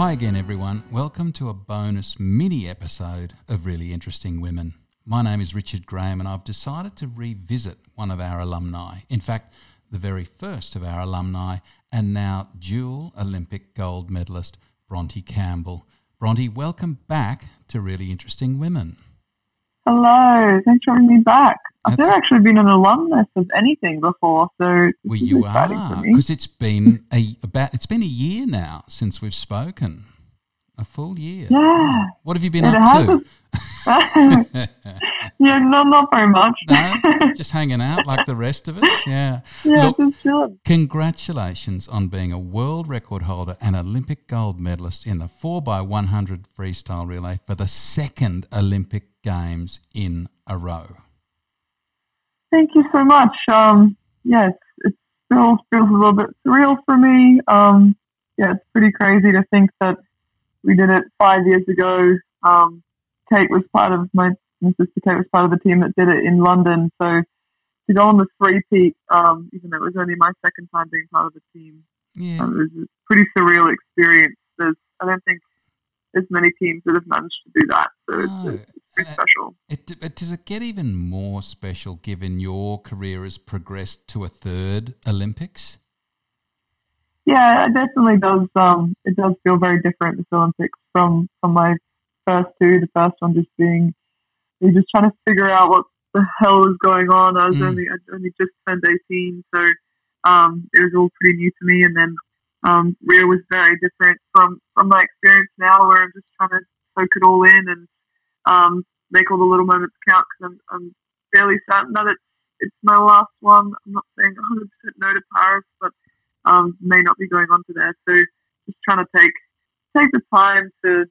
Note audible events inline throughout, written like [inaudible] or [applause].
Hi again, everyone. Welcome to a bonus mini episode of Really Interesting Women. My name is Richard Graham, and I've decided to revisit one of our alumni. In fact, the very first of our alumni, and now dual Olympic gold medalist, Bronte Campbell. Bronte, welcome back to Really Interesting Women. Hello, thanks for having me back. I've never actually been an alumnus of anything before, so well, you are because it's been a about it's been a year now since we've spoken, a full year. Yeah. What have you been it up to? [laughs] yeah, not not very much. no, just hanging out like the rest of us. Yeah. Yeah, Look, just chilling. Congratulations on being a world record holder and Olympic gold medalist in the four x one hundred freestyle relay for the second Olympic Games in a row. Thank you so much. Um, yes, it still feels a little bit surreal for me. Um, yeah, it's pretty crazy to think that we did it five years ago. Um, Kate was part of my, my sister Kate was part of the team that did it in London. So to go on the three peak, um, even though it was only my second time being part of the team, yeah. um, it was a pretty surreal experience. There's, I don't think there's many teams that have managed to do that. So it's, it's, pretty special. It, it, does it get even more special given your career has progressed to a third Olympics? Yeah, it definitely does. Um, it does feel very different this Olympics from from my first two. The first one just being you're just trying to figure out what the hell is going on. I was mm. only I only just turned eighteen, so um, it was all pretty new to me. And then um, Rio was very different from from my experience now, where I'm just trying to soak it all in and um, make all the little moments count because I'm, I'm fairly certain that it's, it's my last one. I'm not saying 100% no to Paris, but um, may not be going on to there. So just trying to take take the time to,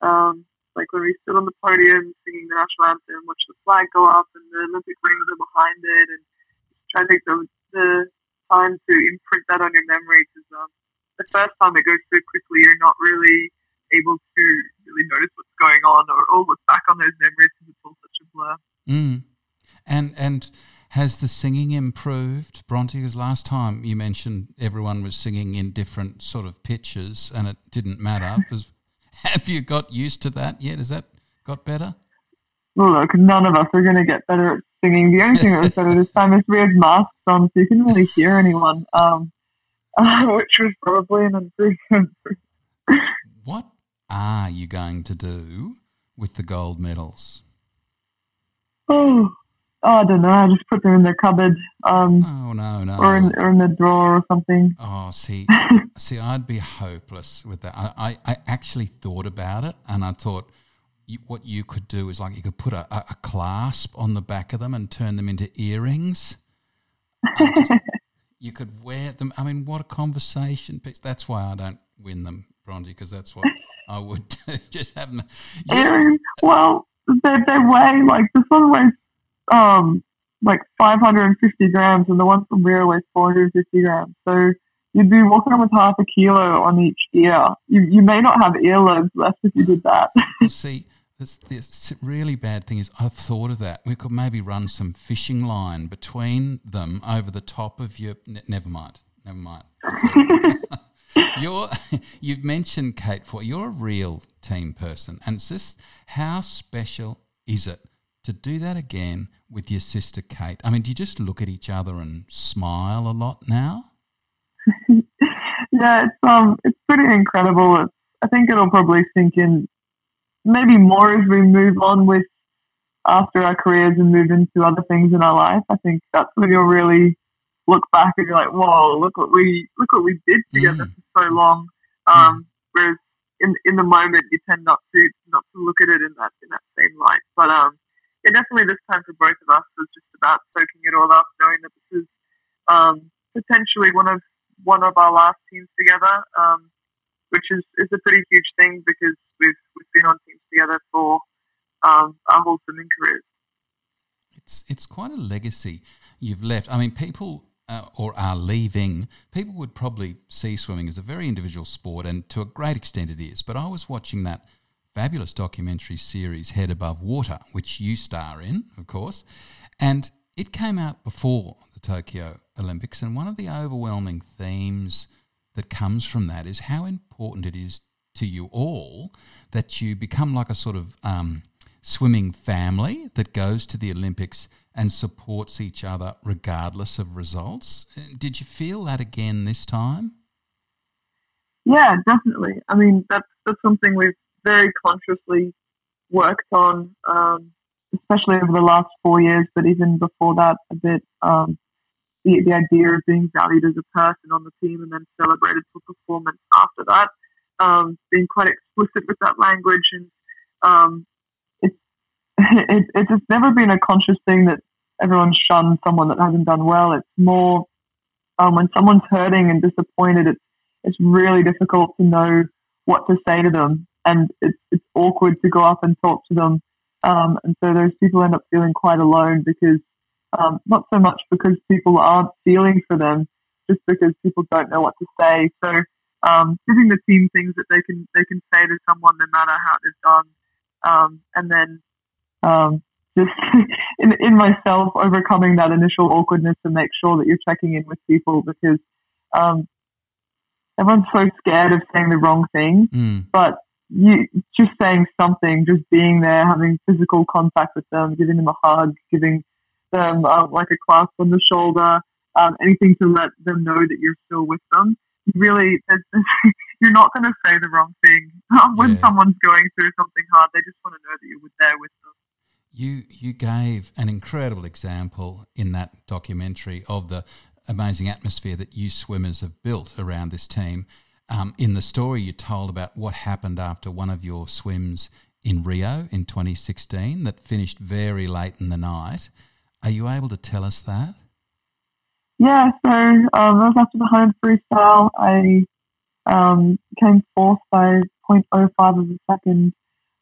um, like when we stood on the podium singing the national anthem, watch the flag go up and the Olympic rings are behind it, and try to take the, the time to imprint that on your memory because um, the first time it goes so quickly, you're not really able to really notice what's going on or, or look back on those memories because it's all such a blur. Mm. And and has the singing improved, Bronte? Because last time you mentioned everyone was singing in different sort of pitches and it didn't matter. [laughs] have you got used to that yet? Has that got better? Look, none of us are going to get better at singing. The only thing that was better this [laughs] time is we had masks on, so you couldn't really hear anyone, um, uh, [laughs] which was probably an improvement. what are you going to do with the gold medals? Oh, oh I don't know. I just put them in the cupboard. Um, oh no, no, or in, or in the drawer or something. Oh, see, [laughs] see, I'd be hopeless with that. I, I, I, actually thought about it, and I thought you, what you could do is like you could put a, a, a clasp on the back of them and turn them into earrings. you could [laughs] wear them. I mean, what a conversation piece. That's why I don't win them, Bronte, because that's what I would [laughs] just have them. Yeah. well, they, they weigh like this one weighs um like 550 grams, and the one from Rio weighs 450 grams. So you'd be walking around with half a kilo on each ear. You you may not have earlobes left if you did that. [laughs] See. This, this really bad thing is I've thought of that. We could maybe run some fishing line between them over the top of your. Ne- never mind. Never mind. [laughs] you're [laughs] you've mentioned Kate for you're a real team person, and it's just how special is it to do that again with your sister Kate? I mean, do you just look at each other and smile a lot now? [laughs] yeah, it's um, it's pretty incredible. It's, I think it'll probably sink in maybe more as we move on with after our careers and move into other things in our life. I think that's when you'll really look back and you're like, whoa, look what we look what we did together mm. for so long. Um, mm. Whereas in in the moment, you tend not to not to look at it in that in that same light. But um, yeah, definitely this time for both of us was just about soaking it all up, knowing that this is um, potentially one of one of our last teams together, um, which is, is a pretty huge thing because we've we've been on teams together for um, our whole swimming careers. It's it's quite a legacy you've left. I mean, people uh, or are leaving, people would probably see swimming as a very individual sport, and to a great extent it is. But I was watching that fabulous documentary series, Head Above Water, which you star in, of course, and it came out before the Tokyo Olympics. And one of the overwhelming themes that comes from that is how important it is to you all that you become like a sort of um, swimming family that goes to the Olympics and supports each other regardless of results. Did you feel that again this time? Yeah, definitely. I mean, that's that's something we've very consciously worked on, um, especially over the last four years, but even before that, a bit. Um, the, the idea of being valued as a person on the team and then celebrated for performance after that, um, being quite explicit with that language and um, [laughs] it, it's just never been a conscious thing that everyone shuns someone that hasn't done well. It's more um, when someone's hurting and disappointed, it's it's really difficult to know what to say to them, and it's it's awkward to go up and talk to them. Um, and so those people end up feeling quite alone because um, not so much because people aren't feeling for them, just because people don't know what to say. So um, giving the team things that they can they can say to someone no matter how they've done, um, and then um, just [laughs] in, in myself overcoming that initial awkwardness to make sure that you're checking in with people because um, everyone's so scared of saying the wrong thing. Mm. But you just saying something, just being there, having physical contact with them, giving them a hug, giving them uh, like a clasp on the shoulder, um, anything to let them know that you're still with them. Really, [laughs] you're not going to say the wrong thing [laughs] when yeah. someone's going through something hard. They just want to know that you're there with them. You you gave an incredible example in that documentary of the amazing atmosphere that you swimmers have built around this team. Um, in the story, you told about what happened after one of your swims in Rio in 2016 that finished very late in the night. Are you able to tell us that? Yeah, so um, that was after the 100 freestyle. I um, came fourth by 0.05 of a second,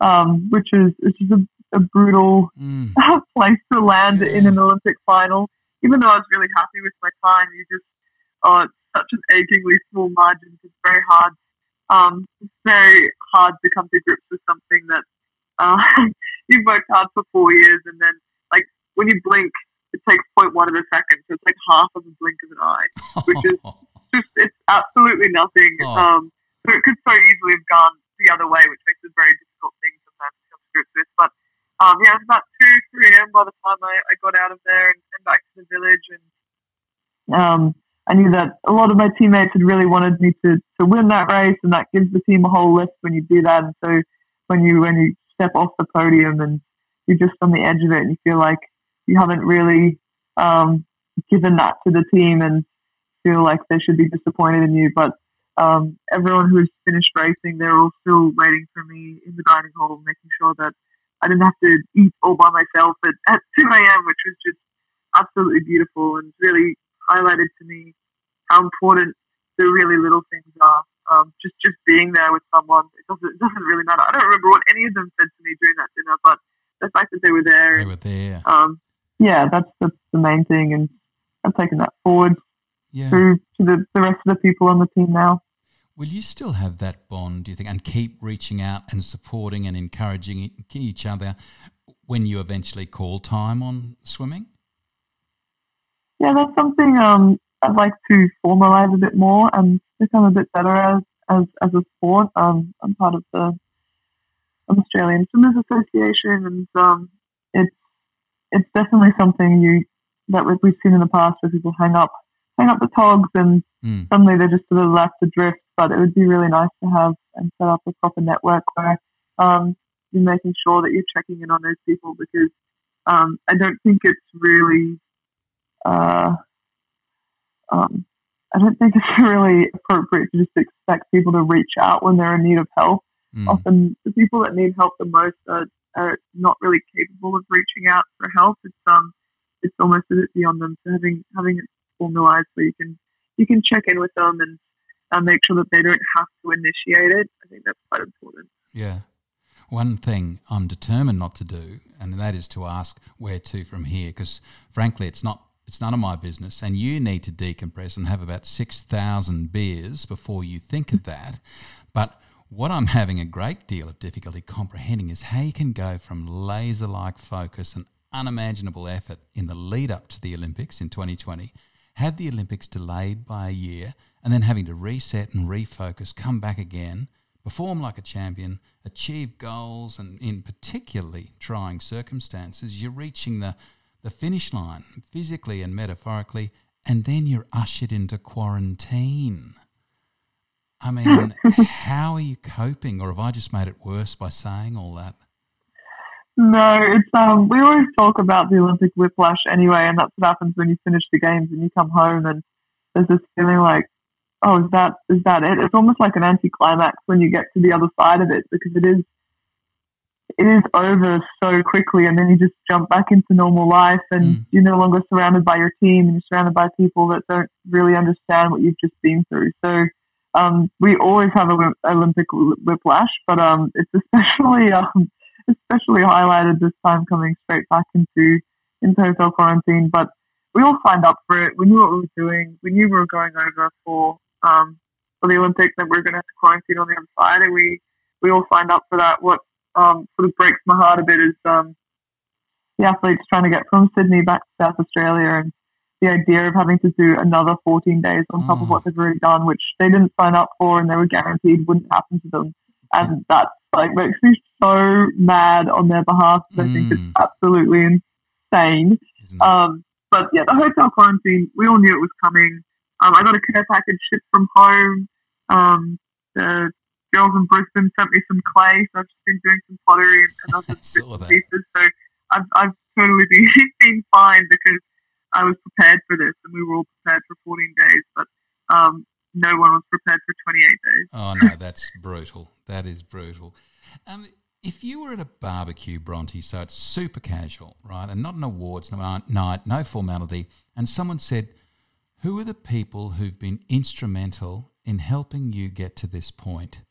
um, which is which is a a brutal mm. [laughs] place to land yeah. in an Olympic final. Even though I was really happy with my time, you just oh, it's such an achingly small margin. It's very hard. Um, it's very hard to come to grips with something that uh, [laughs] you've worked hard for four years, and then like when you blink, it takes 0.1 of a second, so it's like half of a blink of an eye, which is [laughs] just it's absolutely nothing. Oh. Um, so it could so easily have gone the other way, which makes it a very difficult thing sometimes to come to grips with. But um, yeah, it was about 2, 3 a.m. by the time I, I got out of there and, and back to the village. And um, I knew that a lot of my teammates had really wanted me to, to win that race, and that gives the team a whole lift when you do that. And so when you when you step off the podium and you're just on the edge of it, and you feel like you haven't really um, given that to the team, and feel like they should be disappointed in you, but um, everyone who's finished racing, they're all still waiting for me in the dining hall, making sure that I didn't have to eat all by myself at, at 2 a.m., which was just absolutely beautiful and really highlighted to me how important the really little things are. Um, just just being there with someone, it doesn't it doesn't really matter. I don't remember what any of them said to me during that dinner, but the fact that they were there, they were there. Um, yeah, that's that's the main thing, and I've taken that forward yeah. through to the, the rest of the people on the team now. Will you still have that bond, do you think, and keep reaching out and supporting and encouraging each other when you eventually call time on swimming? Yeah, that's something um, I'd like to formalize a bit more and become a bit better as as, as a sport. Um, I'm part of the Australian Swimmers Association, and um, it's it's definitely something you that we've seen in the past where people hang up hang up the togs and mm. suddenly they're just sort of left adrift but it would be really nice to have and set up a proper network where um, you're making sure that you're checking in on those people because um, I don't think it's really, uh, um, I don't think it's [laughs] really appropriate to just expect people to reach out when they're in need of help. Mm. Often the people that need help the most are, are not really capable of reaching out for help. It's um, it's almost a bit beyond them. So having having it formalized where you can you can check in with them and and make sure that they don't have to initiate it. I think that's quite important. Yeah. One thing I'm determined not to do, and that is to ask where to from here, because frankly, it's not it's none of my business, and you need to decompress and have about six thousand beers before you think of that. But what I'm having a great deal of difficulty comprehending is how you can go from laser like focus and unimaginable effort in the lead up to the Olympics in 2020, have the Olympics delayed by a year, and then having to reset and refocus, come back again, perform like a champion, achieve goals, and in particularly trying circumstances, you're reaching the, the finish line physically and metaphorically, and then you're ushered into quarantine. I mean, [laughs] how are you coping, or have I just made it worse by saying all that? No, it's um. We always talk about the Olympic whiplash anyway, and that's what happens when you finish the games and you come home, and there's this feeling like, oh, is that is that it? It's almost like an anticlimax when you get to the other side of it because it is is over so quickly, and then you just jump back into normal life, and mm. you're no longer surrounded by your team, and you're surrounded by people that don't really understand what you've just been through. So um, we always have a Olympic whiplash, but um, it's especially [laughs] um, especially highlighted this time coming straight back into into hotel quarantine. But we all signed up for it. We knew what we were doing. We knew we were going over for um, for the Olympics and we are going to have to quarantine on the other side, and we we all signed up for that. What um, sort of breaks my heart a bit is um, the athletes trying to get from Sydney back to South Australia and the idea of having to do another 14 days on top of mm. what they've already done, which they didn't sign up for and they were guaranteed wouldn't happen to them. And that like makes me so mad on their behalf. Mm. I think it's mm. absolutely insane. Um, but yeah, the hotel quarantine, we all knew it was coming. Um, I got a care package shipped from home. Um, the girls in Brisbane sent me some clay, so I've just been doing some pottery and, and other [laughs] bits and pieces. So I've, I've totally been, [laughs] been fine because I was prepared for this, and we were all prepared for 14 days, but um, no one was prepared for 28 days. Oh no, [laughs] that's brutal. That is brutal. Um, if you were at a barbecue, Bronte, so it's super casual, right, and not an awards night, no formality, and someone said, "Who are the people who've been instrumental in helping you get to this point?"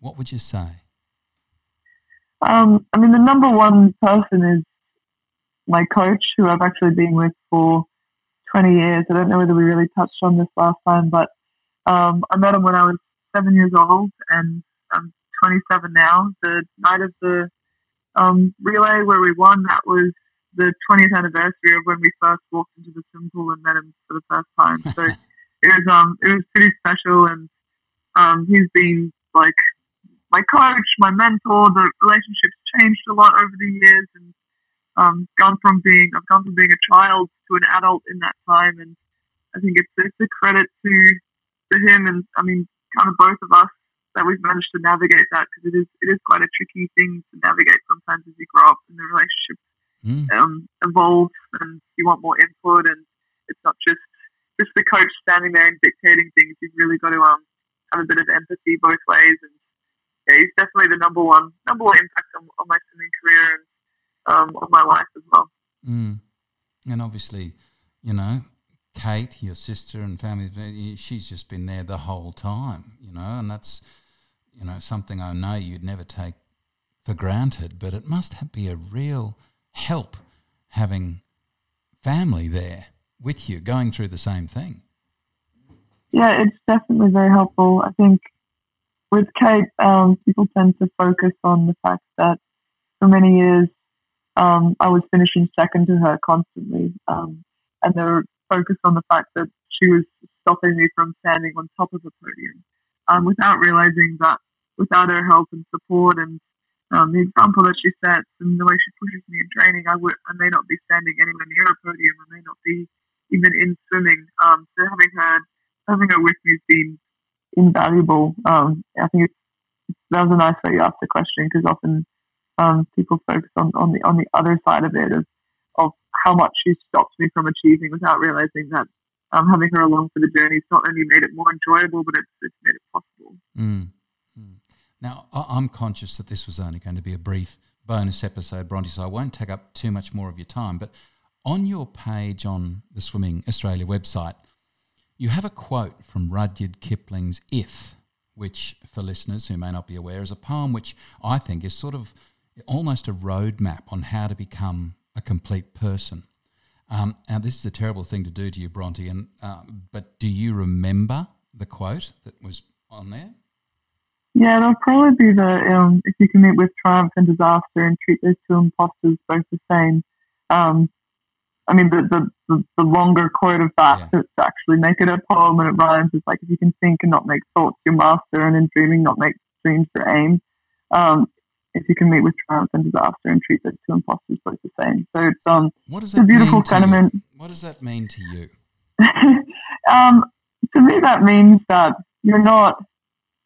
What would you say? Um, I mean, the number one person is my coach, who I've actually been with for 20 years. I don't know whether we really touched on this last time, but um, I met him when I was seven years old, and I'm 27 now. The night of the um, relay where we won, that was the 20th anniversary of when we first walked into the swim pool and met him for the first time. So [laughs] it was um it was pretty special, and um, he's been like my coach, my mentor. The relationship's changed a lot over the years, and um, gone from being I've gone from being a child to an adult in that time, and I think it's it's a credit to to him and I mean kind of both of us that we've managed to navigate that because it is it is quite a tricky thing to navigate sometimes as you grow up and the relationship mm. um, evolves and you want more input and it's not just just the coach standing there and dictating things. You've really got to um, have a bit of empathy both ways and he's definitely the number one number one impact on, on my swimming career and um, of my life as well. Mm. And obviously, you know, Kate, your sister and family, she's just been there the whole time, you know, and that's, you know, something I know you'd never take for granted, but it must be a real help having family there with you going through the same thing. Yeah, it's definitely very helpful. I think with Kate, um, people tend to focus on the fact that for many years um, I was finishing second to her constantly. Um, and they're focused on the fact that she was stopping me from standing on top of the podium um, without realizing that without her help and support and um, the example that she sets and the way she pushes me in training, I would I may not be standing anywhere near a podium. I may not be even in swimming. Um, so having her having her with me has been invaluable. Um, I think that was a nice way you asked the question because often um, people focus on, on the on the other side of it of of how much she stopped me from achieving without realizing that um, having her along for the journey has not only made it more enjoyable, but it's, it's made it possible. Mm. Mm. Now, I'm conscious that this was only going to be a brief bonus episode, Bronte, so I won't take up too much more of your time. But on your page on the Swimming Australia website, you have a quote from Rudyard Kipling's If, which, for listeners who may not be aware, is a poem which I think is sort of almost a roadmap on how to become a complete person. Um, now, this is a terrible thing to do to you, Bronte, and uh, but do you remember the quote that was on there? Yeah, it'll probably be the um, if you can meet with triumph and disaster and treat those two imposters both the same. Um, I mean, the, the, the, the, longer quote of that yeah. to actually make it a poem and it rhymes is like if you can think and not make thoughts your master, and in dreaming not make dreams for aim. Um, if you can meet with triumph and disaster and treat those two imposters both the same. So it's um What does it's a beautiful sentiment. you? What does that mean to you? [laughs] um, to me, that means that you're not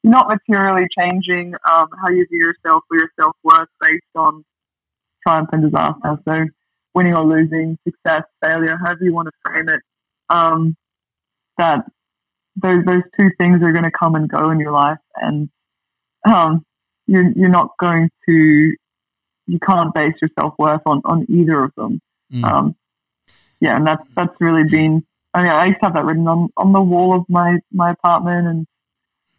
you're not materially changing um, how you view yourself or your self worth based on triumph and disaster. So, winning or losing, success, failure, however you want to frame it. Um, that those those two things are going to come and go in your life, and um, you're you're not going to you can't base your self worth on on either of them. Mm. Um, yeah, and that's that's really been. I mean, I used to have that written on, on the wall of my, my apartment, and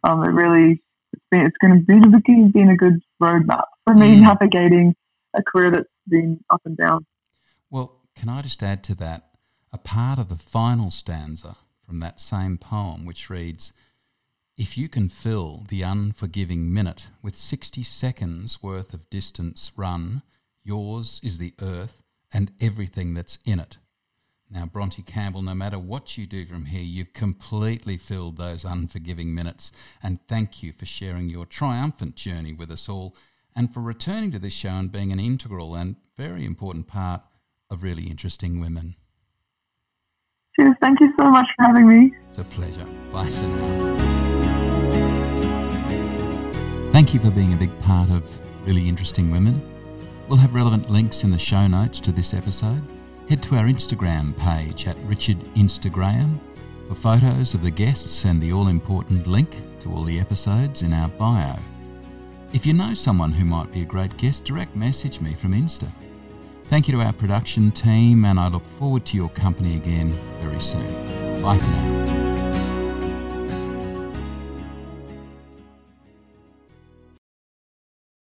um, it really it's been it's going to be beginning a good roadmap for me Mm. navigating a career that's been up and down. Can I just add to that a part of the final stanza from that same poem, which reads If you can fill the unforgiving minute with 60 seconds worth of distance run, yours is the earth and everything that's in it. Now, Bronte Campbell, no matter what you do from here, you've completely filled those unforgiving minutes. And thank you for sharing your triumphant journey with us all and for returning to this show and being an integral and very important part of really interesting women. Cheers! Thank you so much for having me. It's a pleasure. Bye for now. Thank you for being a big part of Really Interesting Women. We'll have relevant links in the show notes to this episode. Head to our Instagram page at Richard Instagram for photos of the guests and the all important link to all the episodes in our bio. If you know someone who might be a great guest, direct message me from Insta. Thank you to our production team, and I look forward to your company again very soon. Bye for now.